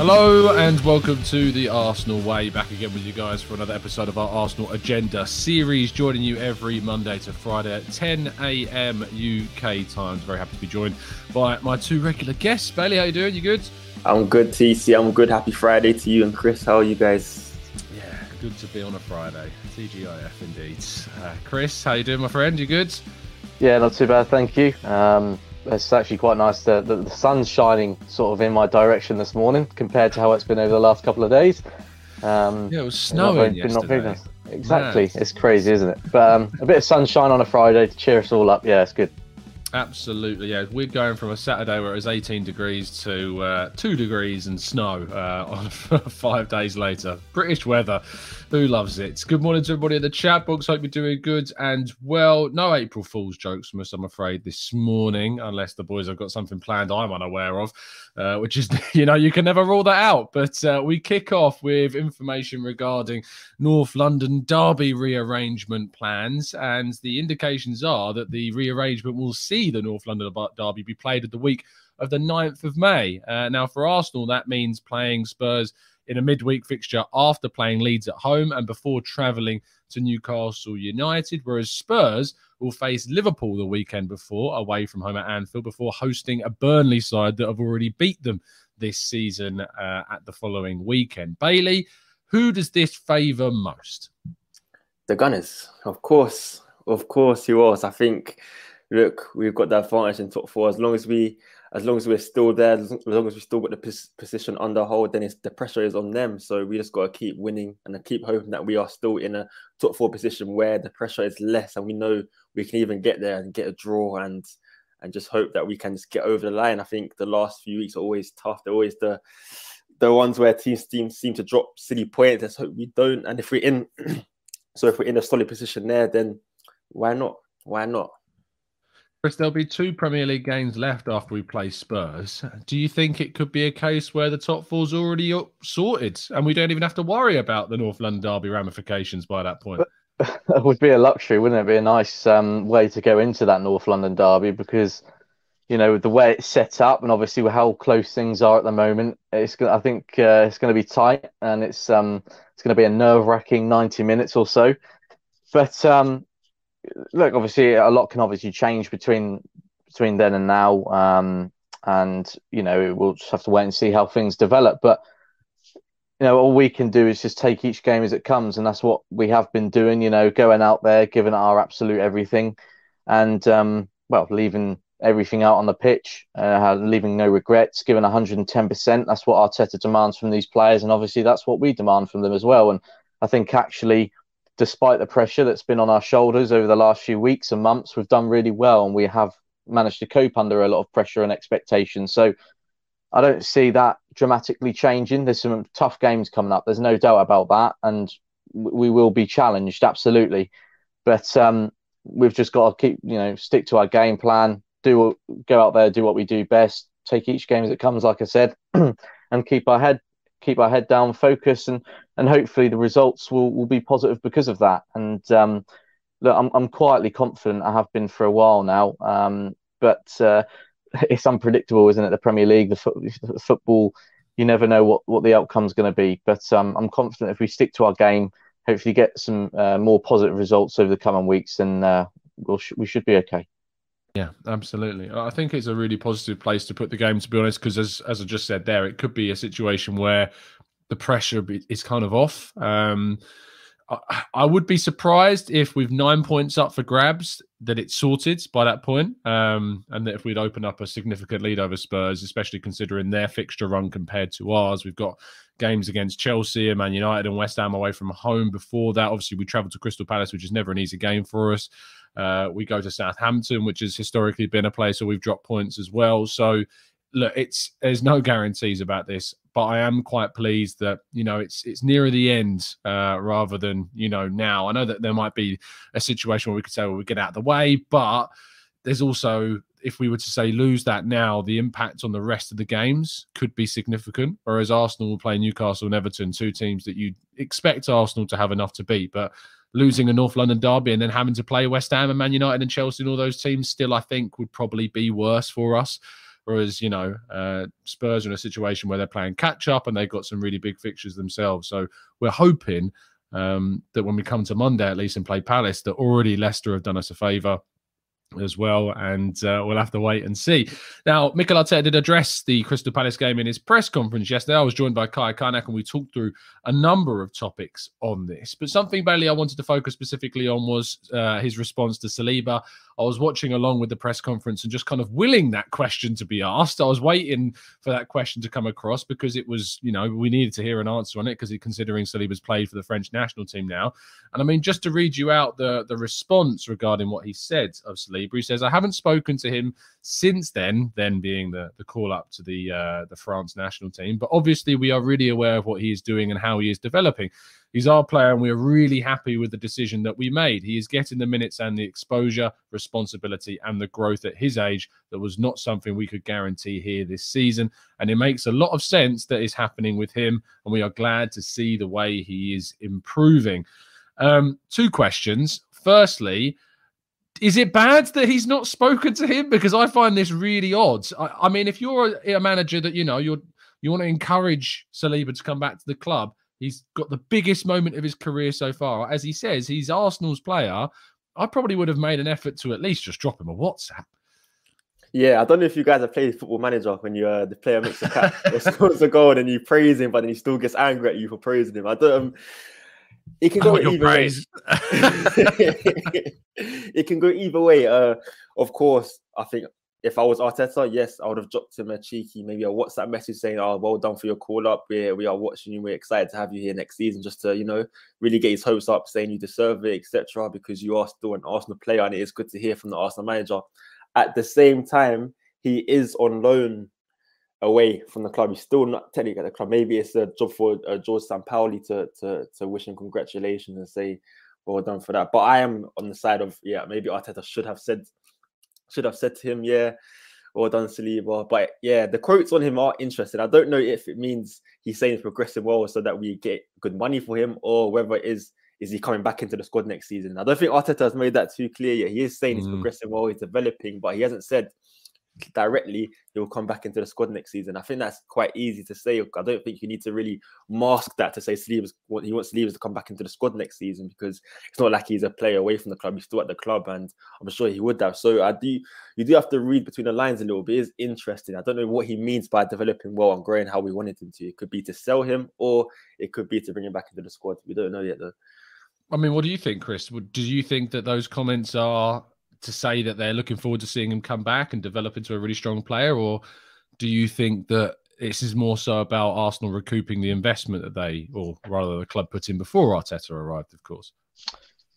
Hello and welcome to the Arsenal Way. Back again with you guys for another episode of our Arsenal Agenda series, joining you every Monday to Friday at 10 a.m. UK times. Very happy to be joined by my two regular guests. Bailey, how you doing? You good? I'm good, TC. I'm good. Happy Friday to you and Chris. How are you guys? Yeah, good to be on a Friday. TGIF indeed. Uh, Chris, how you doing, my friend? You good? Yeah, not too bad, thank you. Um, it's actually quite nice. To, the, the sun's shining sort of in my direction this morning compared to how it's been over the last couple of days. Um, yeah, it was snowing very, yesterday. Exactly. It's crazy, isn't it? But um, a bit of sunshine on a Friday to cheer us all up. Yeah, it's good. Absolutely, yeah. We're going from a Saturday where it was 18 degrees to uh, two degrees and snow uh, on five days later. British weather, who loves it? Good morning to everybody in the chat box. Hope you're doing good and well. No April Fool's jokes from us, I'm afraid, this morning, unless the boys have got something planned I'm unaware of, uh, which is, you know, you can never rule that out. But uh, we kick off with information regarding North London Derby rearrangement plans, and the indications are that the rearrangement will see the North London derby be played at the week of the 9th of May. Uh, now, for Arsenal, that means playing Spurs in a midweek fixture after playing Leeds at home and before travelling to Newcastle United, whereas Spurs will face Liverpool the weekend before, away from home at Anfield, before hosting a Burnley side that have already beat them this season uh, at the following weekend. Bailey, who does this favour most? The Gunners, of course, of course, he was. I think look, we've got the advantage in top four. As long as we, as long as we're still there, as long as we still got the position under hold, then it's the pressure is on them. So we just got to keep winning and I keep hoping that we are still in a top four position where the pressure is less, and we know we can even get there and get a draw and and just hope that we can just get over the line. I think the last few weeks are always tough. They're always the the ones where teams teams seem to drop silly points. Let's hope we don't. And if we're in, so if we're in a solid position there, then why not? Why not? Chris, there'll be two Premier League games left after we play Spurs. Do you think it could be a case where the top four's already sorted and we don't even have to worry about the North London Derby ramifications by that point? It would be a luxury, wouldn't it? Be a nice um, way to go into that North London Derby because, you know, the way it's set up and obviously how close things are at the moment, it's I think uh, it's going to be tight and it's um, it's going to be a nerve wracking ninety minutes or so. But um, look, obviously, a lot can obviously change between between then and now, um, and you know we'll just have to wait and see how things develop. But you know, all we can do is just take each game as it comes, and that's what we have been doing. You know, going out there, giving our absolute everything, and um, well, leaving everything out on the pitch, uh, leaving no regrets, giving 110%. That's what Arteta demands from these players, and obviously that's what we demand from them as well. And I think actually despite the pressure that's been on our shoulders over the last few weeks and months, we've done really well and we have managed to cope under a lot of pressure and expectation. So I don't see that dramatically changing. There's some tough games coming up. There's no doubt about that. And we will be challenged, absolutely. But um, we've just got to keep, you know, stick to our game plan, do go out there, do what we do best, take each game as it comes, like I said, and keep our head keep our head down, focus, and and hopefully the results will, will be positive because of that. And um, look, I'm I'm quietly confident. I have been for a while now, um, but uh, it's unpredictable, isn't it? The Premier League, the, fo- the football, you never know what what the outcome's going to be. But um, I'm confident if we stick to our game, hopefully get some uh, more positive results over the coming weeks, and uh, we'll sh- we should be okay. Yeah, absolutely. I think it's a really positive place to put the game, to be honest, because as as I just said there, it could be a situation where the pressure is kind of off. Um, I, would be surprised if with nine points up for grabs that it's sorted by that point, um, and that if we'd open up a significant lead over Spurs, especially considering their fixture run compared to ours, we've got games against Chelsea and Man United and West Ham away from home. Before that, obviously, we travelled to Crystal Palace, which is never an easy game for us. Uh, we go to Southampton, which has historically been a place where we've dropped points as well. So, look, it's there's no guarantees about this, but I am quite pleased that you know it's it's nearer the end uh, rather than you know now. I know that there might be a situation where we could say, well, we get out of the way, but there's also if we were to say lose that now, the impact on the rest of the games could be significant. Whereas Arsenal will play Newcastle and Everton, two teams that you expect Arsenal to have enough to beat, but losing a North London derby and then having to play West Ham and Man United and Chelsea and all those teams still, I think, would probably be worse for us. Whereas, you know, uh, Spurs are in a situation where they're playing catch up and they've got some really big fixtures themselves. So we're hoping um, that when we come to Monday, at least, and play Palace, that already Leicester have done us a favour as well, and uh, we'll have to wait and see. Now, Mikel Arteta did address the Crystal Palace game in his press conference yesterday. I was joined by Kaya Kaynak, and we talked through a number of topics on this. But something, Bailey, I wanted to focus specifically on was uh, his response to Saliba. I was watching along with the press conference and just kind of willing that question to be asked. I was waiting for that question to come across because it was, you know, we needed to hear an answer on it because considering Saliba's played for the French national team now. And I mean, just to read you out the, the response regarding what he said of Saliba, he says, I haven't spoken to him since then, then being the, the call up to the uh, the France national team. But obviously, we are really aware of what he is doing and how he is developing. He's our player, and we are really happy with the decision that we made. He is getting the minutes and the exposure, responsibility, and the growth at his age that was not something we could guarantee here this season. And it makes a lot of sense that is happening with him, and we are glad to see the way he is improving. Um, two questions. Firstly, is it bad that he's not spoken to him? Because I find this really odd. I, I mean, if you're a, a, manager that you know you're you want to encourage Saliba to come back to the club, He's got the biggest moment of his career so far. As he says, he's Arsenal's player. I probably would have made an effort to at least just drop him a WhatsApp. Yeah, I don't know if you guys have played Football Manager when you uh, the player makes a catch or scores a goal and you praise him, but then he still gets angry at you for praising him. I don't. Um, it can go either way. it can go either way. Uh, of course, I think if I was Arteta, yes, I would have dropped him a cheeky, maybe a WhatsApp message saying, "Oh, well done for your call up. We we are watching you. We're excited to have you here next season." Just to you know, really get his hopes up, saying you deserve it, etc. Because you are still an Arsenal player, and it is good to hear from the Arsenal manager. At the same time, he is on loan away from the club. He's still not technically at the club. Maybe it's a job for uh, George Sampaoli to to to wish him congratulations and say well done for that. But I am on the side of yeah, maybe Arteta should have said should have said to him, yeah, or done Saliba. But yeah, the quotes on him are interesting. I don't know if it means he's saying he's progressing well so that we get good money for him, or whether it is is he coming back into the squad next season. I don't think Arteta has made that too clear yet. He is saying mm. he's progressing well, he's developing, but he hasn't said directly, he'll come back into the squad next season. I think that's quite easy to say. I don't think you need to really mask that to say Saliba's he wants Saliba to come back into the squad next season because it's not like he's a player away from the club. He's still at the club, and I'm sure he would have. So I do, you do have to read between the lines a little bit. It's interesting. I don't know what he means by developing well and growing how we wanted him to. It could be to sell him, or it could be to bring him back into the squad. We don't know yet, though. I mean, what do you think, Chris? Do you think that those comments are to say that they're looking forward to seeing him come back and develop into a really strong player, or do you think that this is more so about Arsenal recouping the investment that they, or rather, the club put in before Arteta arrived, of course?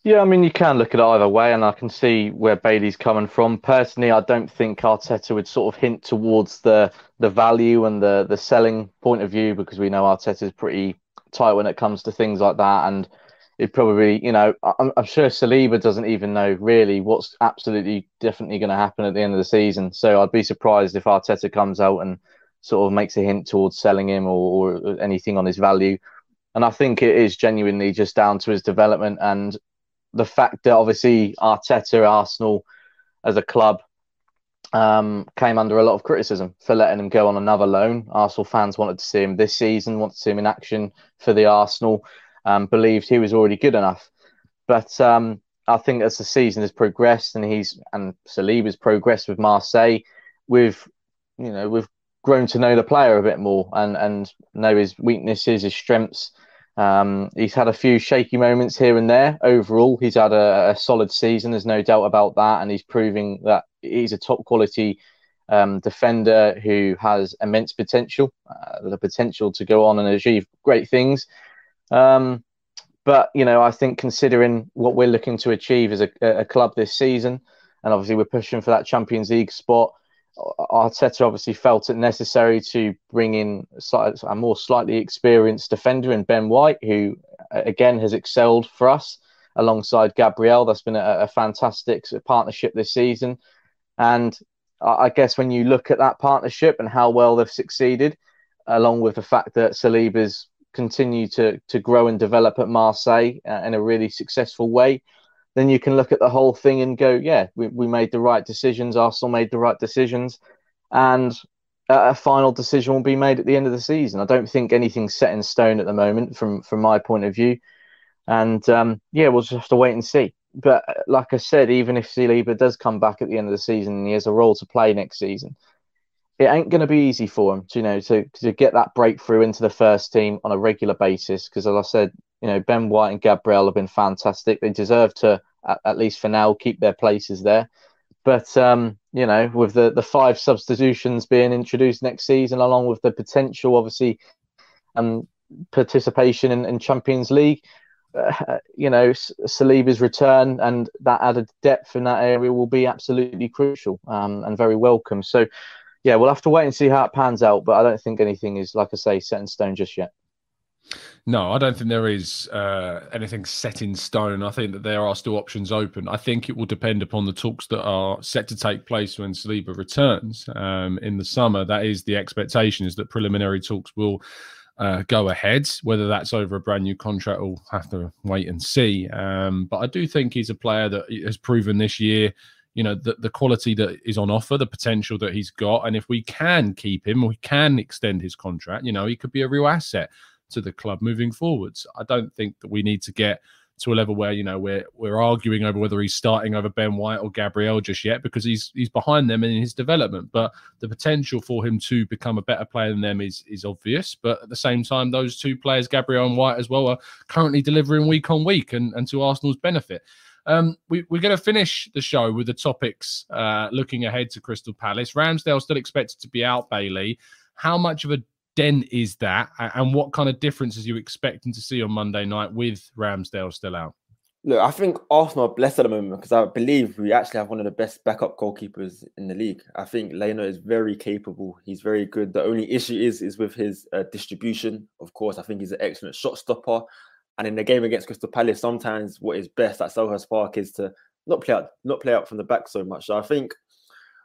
Yeah, I mean, you can look at it either way, and I can see where Bailey's coming from. Personally, I don't think Arteta would sort of hint towards the the value and the the selling point of view because we know Arteta is pretty tight when it comes to things like that, and it probably, you know, I'm, I'm, sure Saliba doesn't even know really what's absolutely definitely going to happen at the end of the season. So I'd be surprised if Arteta comes out and sort of makes a hint towards selling him or, or anything on his value. And I think it is genuinely just down to his development and the fact that obviously Arteta, Arsenal as a club, um, came under a lot of criticism for letting him go on another loan. Arsenal fans wanted to see him this season, wanted to see him in action for the Arsenal um, believed he was already good enough. But um, I think as the season has progressed and he's and Saliba's progressed with Marseille, we've you know we've grown to know the player a bit more and and know his weaknesses, his strengths. Um, he's had a few shaky moments here and there. Overall, he's had a, a, solid season. There's no doubt about that, and he's proving that he's a top quality um, defender who has immense potential, uh, the potential to go on and achieve great things. Um, but you know, I think considering what we're looking to achieve as a, a club this season, and obviously we're pushing for that Champions League spot. Arteta obviously felt it necessary to bring in a more slightly experienced defender in Ben White, who again has excelled for us alongside Gabriel. That's been a, a fantastic partnership this season, and I guess when you look at that partnership and how well they've succeeded, along with the fact that Saliba's continue to to grow and develop at Marseille uh, in a really successful way, then you can look at the whole thing and go, yeah, we, we made the right decisions. Arsenal made the right decisions, and a final decision will be made at the end of the season. I don't think anything's set in stone at the moment, from from my point of view. And um, yeah, we'll just have to wait and see. But uh, like I said, even if Saliba does come back at the end of the season and he has a role to play next season, it ain't going to be easy for him to you know to to get that breakthrough into the first team on a regular basis. Because as I said, you know Ben White and Gabriel have been fantastic. They deserve to at, at least for now keep their places there. But um, you know, with the the five substitutions being introduced next season, along with the potential, obviously, um, participation in, in Champions League, uh, you know, Saliba's return and that added depth in that area will be absolutely crucial um, and very welcome. So, yeah, we'll have to wait and see how it pans out. But I don't think anything is, like I say, set in stone just yet. No, I don't think there is uh, anything set in stone. I think that there are still options open. I think it will depend upon the talks that are set to take place when Saliba returns um, in the summer. That is the expectation is that preliminary talks will uh, go ahead. Whether that's over a brand new contract, we'll have to wait and see. Um, but I do think he's a player that has proven this year you know the, the quality that is on offer the potential that he's got and if we can keep him we can extend his contract you know he could be a real asset to the club moving forwards. I don't think that we need to get to a level where you know we're we're arguing over whether he's starting over Ben White or Gabriel just yet because he's he's behind them in his development. But the potential for him to become a better player than them is is obvious. But at the same time, those two players, Gabriel and White as well, are currently delivering week on week and, and to Arsenal's benefit. Um, we, are going to finish the show with the topics uh, looking ahead to Crystal Palace. Ramsdale still expected to be out, Bailey. How much of a dent is that, and what kind of differences are you expecting to see on Monday night with Ramsdale still out? Look, I think Arsenal are blessed at the moment because I believe we actually have one of the best backup goalkeepers in the league. I think Leno is very capable. He's very good. The only issue is is with his uh, distribution. Of course, I think he's an excellent shot stopper. And in the game against Crystal Palace, sometimes what is best at Selhurst Park is to not play out, not play out from the back so much. So I think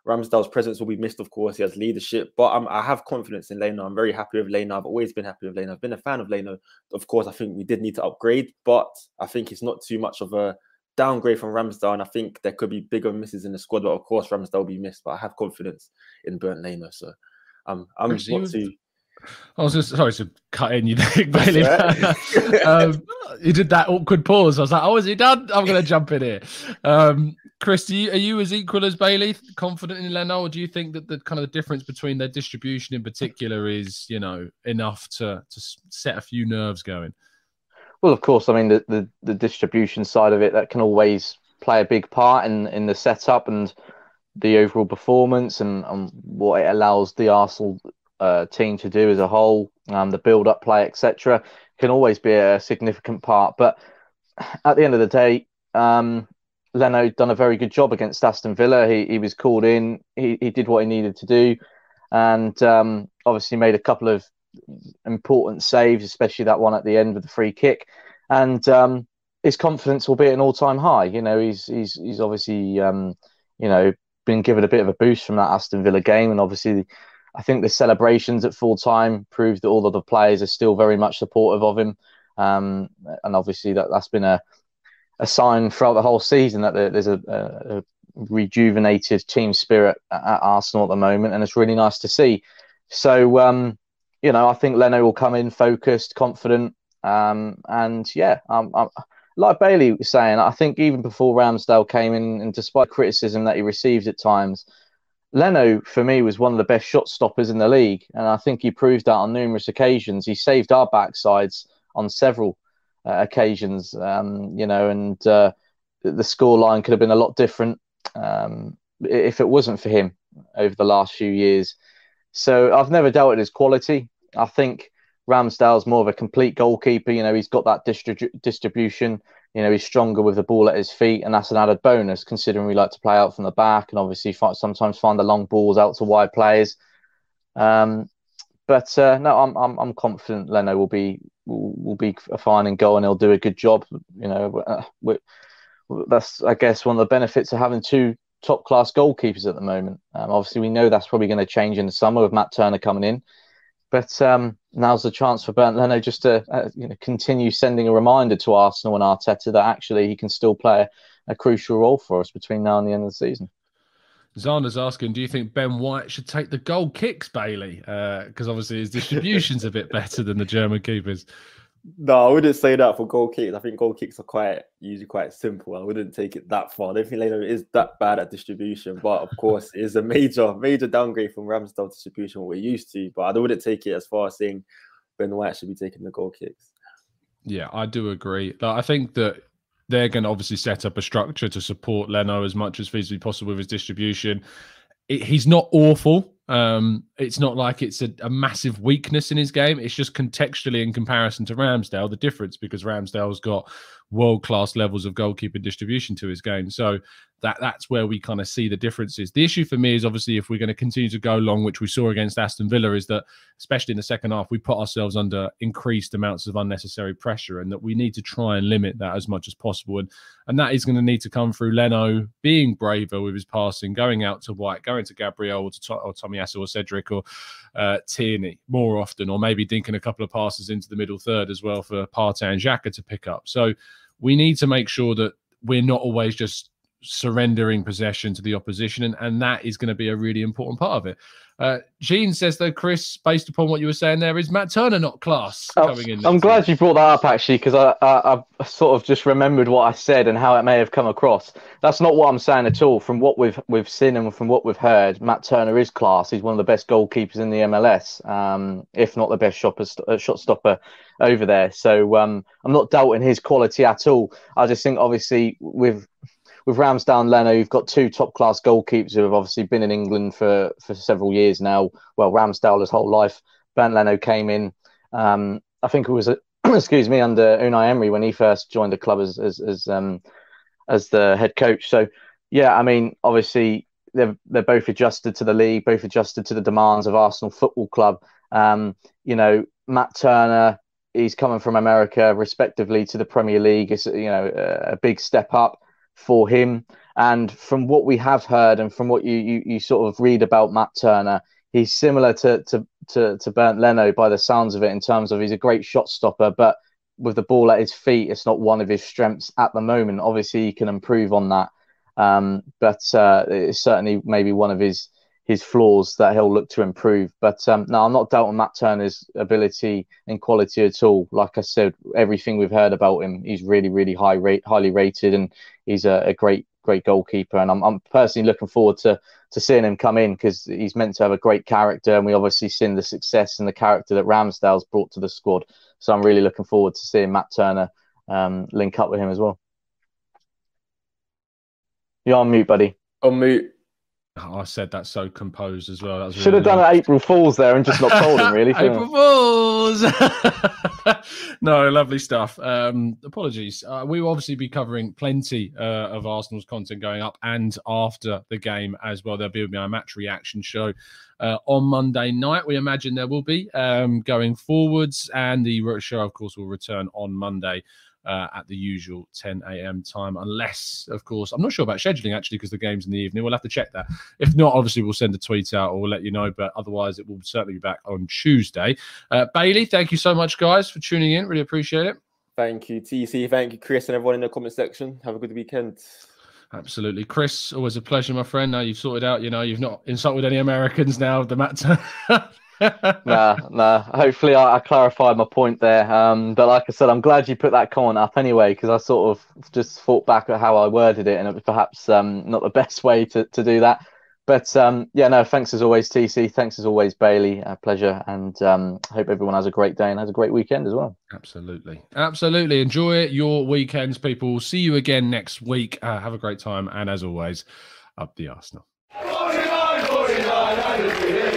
Ramsdale's presence will be missed, of course. He has leadership, but I'm, i have confidence in Leno. I'm very happy with Leno. I've always been happy with Leno. I've been a fan of Leno. Of course, I think we did need to upgrade, but I think it's not too much of a downgrade from Ramsdale. And I think there could be bigger misses in the squad, but of course, Ramsdale will be missed. But I have confidence in Bernd Leno. So um, I'm not too. I was just sorry to cut in you, Nick Bailey. um, you did that awkward pause. I was like, "Oh, is he done?" I'm going to jump in here. Um, Chris, you, are you as equal as Bailey, confident in Leno, or do you think that the kind of the difference between their distribution in particular is, you know, enough to to set a few nerves going? Well, of course. I mean, the, the, the distribution side of it that can always play a big part in in the setup and the overall performance and, and what it allows the Arsenal uh, team to do as a whole, um, the build-up play, etc., can always be a significant part. But at the end of the day, um, Leno done a very good job against Aston Villa. He he was called in. He he did what he needed to do, and um, obviously made a couple of important saves, especially that one at the end with the free kick. And um, his confidence will be at an all-time high. You know, he's he's he's obviously um, you know been given a bit of a boost from that Aston Villa game, and obviously. I think the celebrations at full time proved that all of the players are still very much supportive of him, um, and obviously that that's been a a sign throughout the whole season that there's a, a, rejuvenated team spirit at Arsenal at the moment, and it's really nice to see. So, um, you know, I think Leno will come in focused, confident, um, and yeah, um, um, like Bailey was saying, I think even before Ramsdale came in, and despite criticism that he received at times, Leno for me was one of the best shot stoppers in the league, and I think he proved that on numerous occasions. He saved our backsides on several uh, occasions, um, you know, and uh, the score line could have been a lot different um, if it wasn't for him over the last few years. So I've never doubted his quality. I think Ramsdale's more of a complete goalkeeper. You know, he's got that distri- distribution. You know, he's stronger with the ball at his feet, and that's an added bonus considering we like to play out from the back and obviously sometimes find the long balls out to wide players. Um, but uh, no, I'm, I'm I'm confident Leno will be will, be fine and go and he'll do a good job. You know, uh, that's I guess one of the benefits of having two top class goalkeepers at the moment. Um, obviously, we know that's probably going to change in the summer with Matt Turner coming in, but um, now's the chance for Bernd Leno just to uh, you know continue sending a reminder to Arsenal and Arteta that actually he can still play a, crucial role for us between now and the end of the season. Zana's asking, do you think Ben White should take the goal kicks, Bailey? Because uh, obviously his distribution's a bit better than the German keepers. No, I wouldn't say that for goal kicks. I think goal kicks are quite usually quite simple. I wouldn't take it that far. I don't think Leno is that bad at distribution, but of course, it is a major, major downgrade from Ramsdale distribution what we're used to. But I wouldn't take it as far as saying Ben White should be taking the goal kicks. Yeah, I do agree. I think that they're going to obviously set up a structure to support Leno as much as feasibly possible with his distribution. He's not awful. Um, it's not like it's a, a, massive weakness in his game. It's just contextually in comparison to Ramsdale, the difference because Ramsdale's got world class levels of goalkeeper distribution to his game. So that that's where we kind of see the differences. The issue for me is obviously if we're going to continue to go long, which we saw against Aston Villa, is that especially in the second half, we put ourselves under increased amounts of unnecessary pressure, and that we need to try and limit that as much as possible. And and that is going to need to come through Leno being braver with his passing, going out to White, going to Gabriel or, to, or Tomiyasu or Cedric or uh, Tierney more often, or maybe dinking a couple of passes into the middle third as well for Partey and Xhaka to pick up. So we need to make sure that we're not always just surrendering possession to the opposition, and, and that is going to be a really important part of it. Uh, Gene says though, Chris, based upon what you were saying there, is Matt Turner not class oh, coming in? I'm glad you brought that up actually, because I, I I sort of just remembered what I said and how it may have come across. That's not what I'm saying at all. From what we've we've seen and from what we've heard, Matt Turner is class. He's one of the best goalkeepers in the MLS, um, if not the best shopper, uh, shot stopper over there. So um, I'm not doubting his quality at all. I just think obviously with with Ramsdale and Leno, you've got two top class goalkeepers who have obviously been in England for, for several years now. Well, Ramsdale his whole life. Bernd Leno came in. Um, I think it was a, excuse me under Unai Emery when he first joined the club as as as, um, as the head coach. So yeah, I mean obviously they're they're both adjusted to the league, both adjusted to the demands of Arsenal Football Club. Um, you know, Matt Turner, he's coming from America, respectively, to the Premier League. It's you know a big step up for him. And from what we have heard and from what you, you, you sort of read about Matt Turner, he's similar to, to, to, to Bernd Leno by the sounds of it in terms of he's a great shot stopper, but with the ball at his feet, it's not one of his strengths at the moment. Obviously, he can improve on that. Um, but uh, it's certainly maybe one of his his flaws that he'll look to improve. But um, no, I'm not doubting Matt Turner's ability and quality at all. Like I said, everything we've heard about him, he's really, really high rate, highly rated, and he's a, a great, great goalkeeper. And I'm, I'm personally looking forward to to seeing him come in because he's meant to have a great character, and we obviously seen the success and the character that Ramsdale's brought to the squad. So I'm really looking forward to seeing Matt Turner um, link up with him as well. You're on mute, buddy. On mute. Oh, I said that so composed as well. Should really have done an April Fools there and just not told him, really. April Fools! no, lovely stuff. Um, apologies. Uh, we will obviously be covering plenty uh, of Arsenal's content going up and after the game as well. There'll be a match reaction show uh, on Monday night. We imagine there will be um, going forwards, and the show, of course, will return on Monday uh, at the usual 10 a.m. time, unless, of course, I'm not sure about scheduling actually because the game's in the evening. We'll have to check that. If not, obviously, we'll send a tweet out or we'll let you know, but otherwise, it will certainly be back on Tuesday. Uh, Bailey, thank you so much, guys, for tuning in. Really appreciate it. Thank you, TC. Thank you, Chris, and everyone in the comment section. Have a good weekend. Absolutely. Chris, always a pleasure, my friend. Now you've sorted out, you know, you've not insulted any Americans now, the matter. nah, nah. Hopefully, I, I, clarified my point there. Um, but like I said, I'm glad you put that comment up anyway, because I sort of just thought back at how I worded it, and it was perhaps um, not the best way to, to do that. But um, yeah, no, thanks as always, TC. Thanks as always, Bailey. A pleasure. And um, hope everyone has a great day and has a great weekend as well. Absolutely. Absolutely. Enjoy your weekends, people. See you again next week. Uh, have a great time. And as always, up the Arsenal. 49, 49,